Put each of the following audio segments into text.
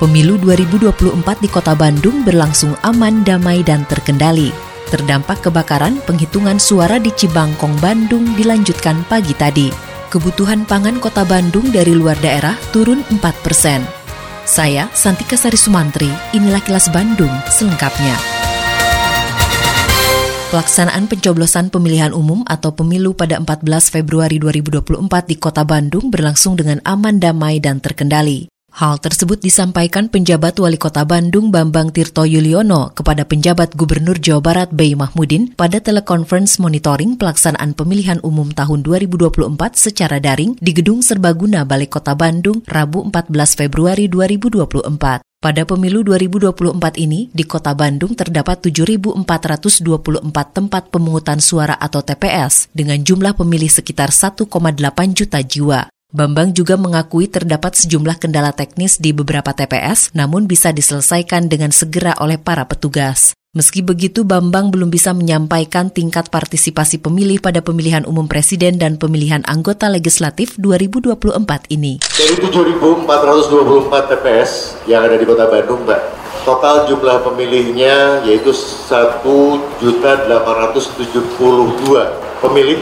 Pemilu 2024 di Kota Bandung berlangsung aman, damai, dan terkendali. Terdampak kebakaran, penghitungan suara di Cibangkong, Bandung dilanjutkan pagi tadi. Kebutuhan pangan Kota Bandung dari luar daerah turun 4 persen. Saya, Santika Sari Sumantri, inilah kilas Bandung selengkapnya. Pelaksanaan pencoblosan pemilihan umum atau pemilu pada 14 Februari 2024 di Kota Bandung berlangsung dengan aman, damai, dan terkendali. Hal tersebut disampaikan penjabat Wali Kota Bandung Bambang Tirto Yuliono kepada penjabat Gubernur Jawa Barat Bayi Mahmudin pada telekonferensi monitoring pelaksanaan pemilihan umum tahun 2024 secara daring di Gedung Serbaguna Balai Kota Bandung Rabu 14 Februari 2024. Pada pemilu 2024 ini, di kota Bandung terdapat 7.424 tempat pemungutan suara atau TPS dengan jumlah pemilih sekitar 1,8 juta jiwa. Bambang juga mengakui terdapat sejumlah kendala teknis di beberapa TPS, namun bisa diselesaikan dengan segera oleh para petugas. Meski begitu, Bambang belum bisa menyampaikan tingkat partisipasi pemilih pada pemilihan umum presiden dan pemilihan anggota legislatif 2024 ini. Dari 7.424 TPS yang ada di kota Bandung, Mbak, total jumlah pemilihnya yaitu 1.872 pemilih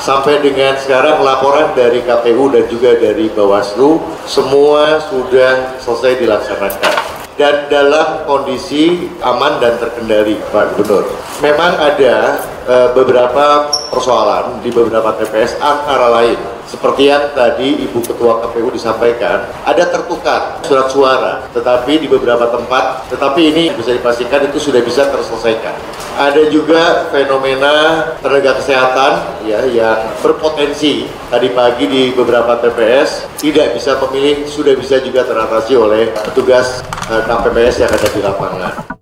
sampai dengan sekarang laporan dari KPU dan juga dari Bawaslu semua sudah selesai dilaksanakan. Dan dalam kondisi aman dan terkendali Pak Gubernur. Memang ada e, beberapa persoalan di beberapa TPS antara lain seperti yang tadi Ibu Ketua KPU disampaikan, ada tertukar surat suara, tetapi di beberapa tempat, tetapi ini bisa dipastikan itu sudah bisa terselesaikan. Ada juga fenomena tenaga kesehatan ya yang berpotensi tadi pagi di beberapa TPS tidak bisa memilih, sudah bisa juga teratasi oleh petugas eh, KPPS yang ada di lapangan.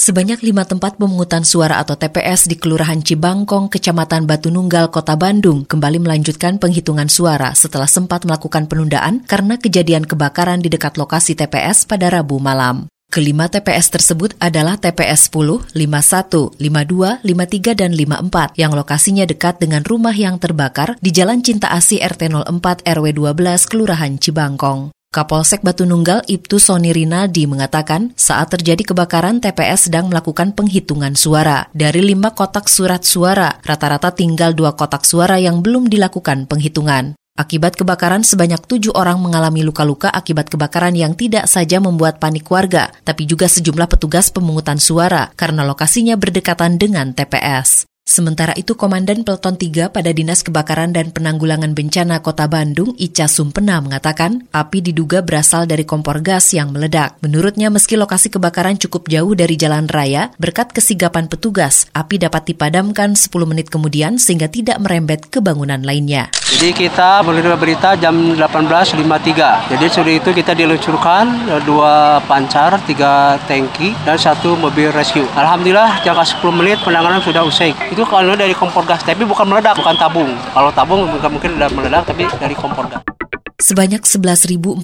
Sebanyak lima tempat pemungutan suara atau TPS di Kelurahan Cibangkong, Kecamatan Batu Nunggal, Kota Bandung kembali melanjutkan penghitungan suara setelah sempat melakukan penundaan karena kejadian kebakaran di dekat lokasi TPS pada Rabu malam. Kelima TPS tersebut adalah TPS 10, 51, 52, 53, dan 54 yang lokasinya dekat dengan rumah yang terbakar di Jalan Cinta Asih RT 04 RW 12 Kelurahan Cibangkong. Kapolsek Batu Nunggal Ibtu Soni Rinaldi mengatakan saat terjadi kebakaran TPS sedang melakukan penghitungan suara. Dari lima kotak surat suara, rata-rata tinggal dua kotak suara yang belum dilakukan penghitungan. Akibat kebakaran, sebanyak tujuh orang mengalami luka-luka akibat kebakaran yang tidak saja membuat panik warga, tapi juga sejumlah petugas pemungutan suara karena lokasinya berdekatan dengan TPS. Sementara itu, Komandan Peleton 3 pada Dinas Kebakaran dan Penanggulangan Bencana Kota Bandung, Ica Sumpena, mengatakan api diduga berasal dari kompor gas yang meledak. Menurutnya, meski lokasi kebakaran cukup jauh dari jalan raya, berkat kesigapan petugas, api dapat dipadamkan 10 menit kemudian sehingga tidak merembet ke bangunan lainnya. Jadi kita menerima berita jam 18.53. Jadi sore itu kita diluncurkan dua pancar, tiga tangki, dan satu mobil rescue. Alhamdulillah jangka 10 menit penanganan sudah usai. Itu itu kalau dari kompor gas tapi bukan meledak bukan tabung kalau tabung mungkin mungkin udah meledak tapi dari kompor gas Sebanyak 11.433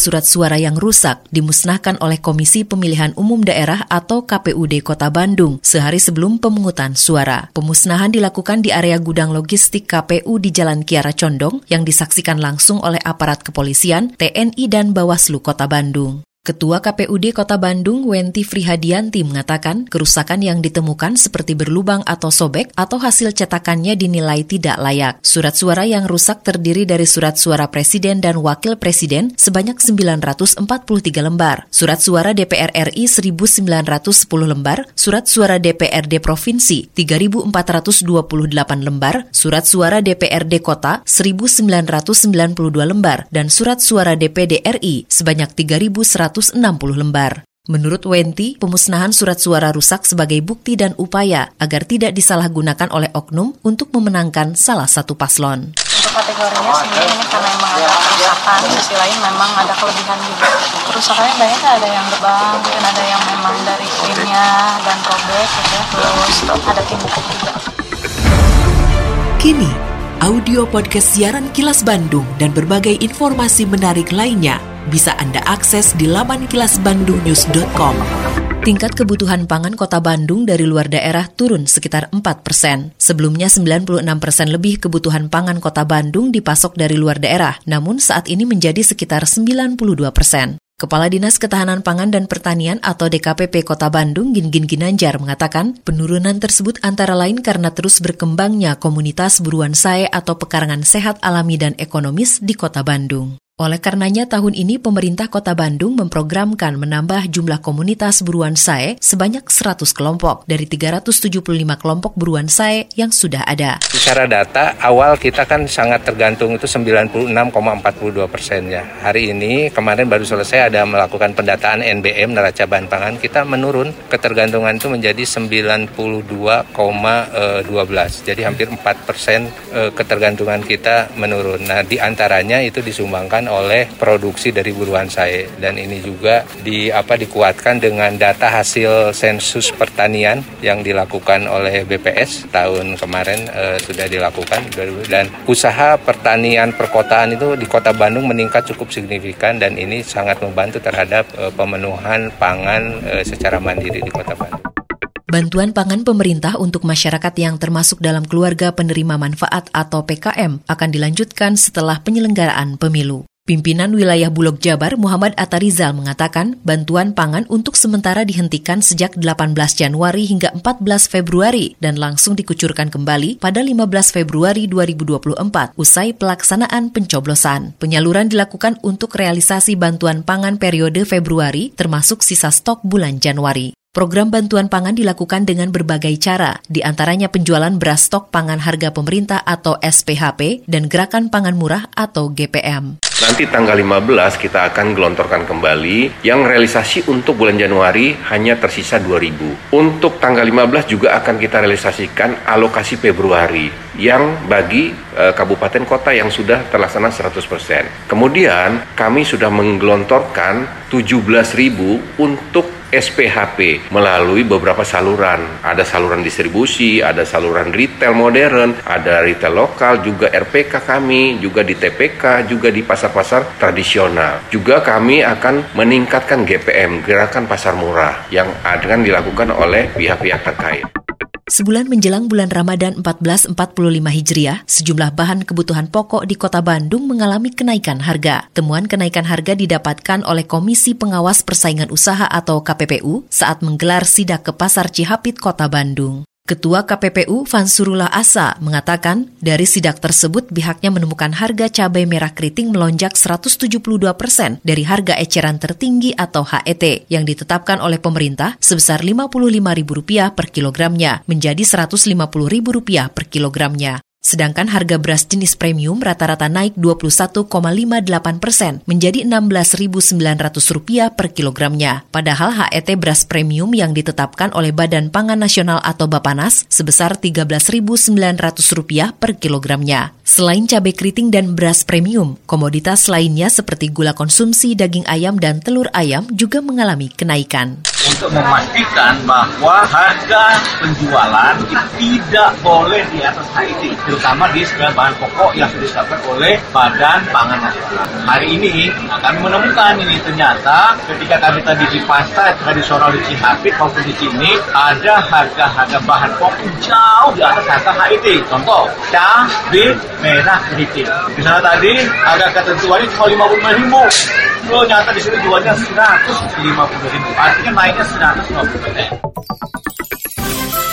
surat suara yang rusak dimusnahkan oleh Komisi Pemilihan Umum Daerah atau KPUD Kota Bandung sehari sebelum pemungutan suara. Pemusnahan dilakukan di area gudang logistik KPU di Jalan Kiara Condong yang disaksikan langsung oleh aparat kepolisian, TNI, dan Bawaslu Kota Bandung. Ketua KPUD Kota Bandung, Wenti Frihadianti, mengatakan kerusakan yang ditemukan seperti berlubang atau sobek atau hasil cetakannya dinilai tidak layak. Surat suara yang rusak terdiri dari surat suara presiden dan wakil presiden sebanyak 943 lembar, surat suara DPR RI 1910 lembar, surat suara DPRD Provinsi 3428 lembar, surat suara DPRD Kota 1992 lembar, dan surat suara DPD RI sebanyak 3100 160 lembar. Menurut Wenti, pemusnahan surat suara rusak sebagai bukti dan upaya agar tidak disalahgunakan oleh oknum untuk memenangkan salah satu paslon. Untuk kategorinya sebenarnya ini karena memang agak kerusakan sisi lain memang ada kelebihan juga kerusakannya banyak ada yang gebang mungkin ada yang memang dari krimnya dan robek gitu terus ada timbuk juga Kini, audio podcast siaran Kilas Bandung dan berbagai informasi menarik lainnya bisa Anda akses di laman kilasbandungnews.com. Tingkat kebutuhan pangan kota Bandung dari luar daerah turun sekitar 4 persen. Sebelumnya 96 persen lebih kebutuhan pangan kota Bandung dipasok dari luar daerah, namun saat ini menjadi sekitar 92 persen. Kepala Dinas Ketahanan Pangan dan Pertanian atau DKPP Kota Bandung Gingin Ginanjar mengatakan penurunan tersebut antara lain karena terus berkembangnya komunitas buruan sae atau pekarangan sehat alami dan ekonomis di Kota Bandung. Oleh karenanya tahun ini pemerintah Kota Bandung memprogramkan menambah jumlah komunitas buruan sae sebanyak 100 kelompok dari 375 kelompok buruan sae yang sudah ada. Secara data awal kita kan sangat tergantung itu 96,42 persen ya. Hari ini kemarin baru selesai ada melakukan pendataan NBM neraca bahan pangan kita menurun ketergantungan itu menjadi 92,12 jadi hampir 4 persen eh, ketergantungan kita menurun. Nah di antaranya itu disumbangkan oleh produksi dari buruan saya dan ini juga di apa dikuatkan dengan data hasil sensus pertanian yang dilakukan oleh BPS tahun kemarin e, sudah dilakukan dan usaha pertanian perkotaan itu di Kota Bandung meningkat cukup signifikan dan ini sangat membantu terhadap e, pemenuhan pangan e, secara mandiri di Kota Bandung. Bantuan pangan pemerintah untuk masyarakat yang termasuk dalam keluarga penerima manfaat atau PKM akan dilanjutkan setelah penyelenggaraan pemilu. Pimpinan wilayah Bulog Jabar Muhammad Atarizal mengatakan bantuan pangan untuk sementara dihentikan sejak 18 Januari hingga 14 Februari dan langsung dikucurkan kembali pada 15 Februari 2024 usai pelaksanaan pencoblosan. Penyaluran dilakukan untuk realisasi bantuan pangan periode Februari termasuk sisa stok bulan Januari. Program bantuan pangan dilakukan dengan berbagai cara, di antaranya penjualan beras stok pangan harga pemerintah atau SPHP dan gerakan pangan murah atau GPM. Nanti tanggal 15 kita akan gelontorkan kembali yang realisasi untuk bulan Januari hanya tersisa 2000. Untuk tanggal 15 juga akan kita realisasikan alokasi Februari yang bagi e, kabupaten kota yang sudah terlaksana 100%. Kemudian kami sudah menggelontorkan 17.000 untuk SPHP melalui beberapa saluran. Ada saluran distribusi, ada saluran retail modern, ada retail lokal, juga RPK kami, juga di TPK, juga di pasar-pasar tradisional. Juga kami akan meningkatkan GPM, Gerakan Pasar Murah, yang akan dilakukan oleh pihak-pihak terkait. Sebulan menjelang bulan Ramadan 1445 Hijriah, sejumlah bahan kebutuhan pokok di kota Bandung mengalami kenaikan harga. Temuan kenaikan harga didapatkan oleh Komisi Pengawas Persaingan Usaha atau KPPU saat menggelar sidak ke Pasar Cihapit, Kota Bandung. Ketua KPPU Vansurullah Asa mengatakan dari sidak tersebut pihaknya menemukan harga cabai merah keriting melonjak 172 persen dari harga eceran tertinggi atau HET yang ditetapkan oleh pemerintah sebesar Rp55.000 per kilogramnya menjadi Rp150.000 per kilogramnya. Sedangkan harga beras jenis premium rata-rata naik 21,58 persen menjadi Rp16.900 per kilogramnya. Padahal HET beras premium yang ditetapkan oleh Badan Pangan Nasional atau Bapanas sebesar Rp13.900 per kilogramnya. Selain cabai keriting dan beras premium, komoditas lainnya seperti gula konsumsi, daging ayam, dan telur ayam juga mengalami kenaikan untuk memastikan bahwa harga penjualan tidak boleh di atas HIT, terutama di segala bahan pokok yang sudah ditetapkan oleh Badan Pangan Nasional. Hari ini nah, kami menemukan ini ternyata ketika kami tadi di pasar tradisional di Cihapit maupun di sini ada harga-harga bahan pokok jauh di atas harga HIT. Contoh, cabai merah keriting. Di sana tadi harga ketentuannya cuma lima puluh ribu. Lo nyata di sini jualnya seratus lima puluh ribu. Artinya naik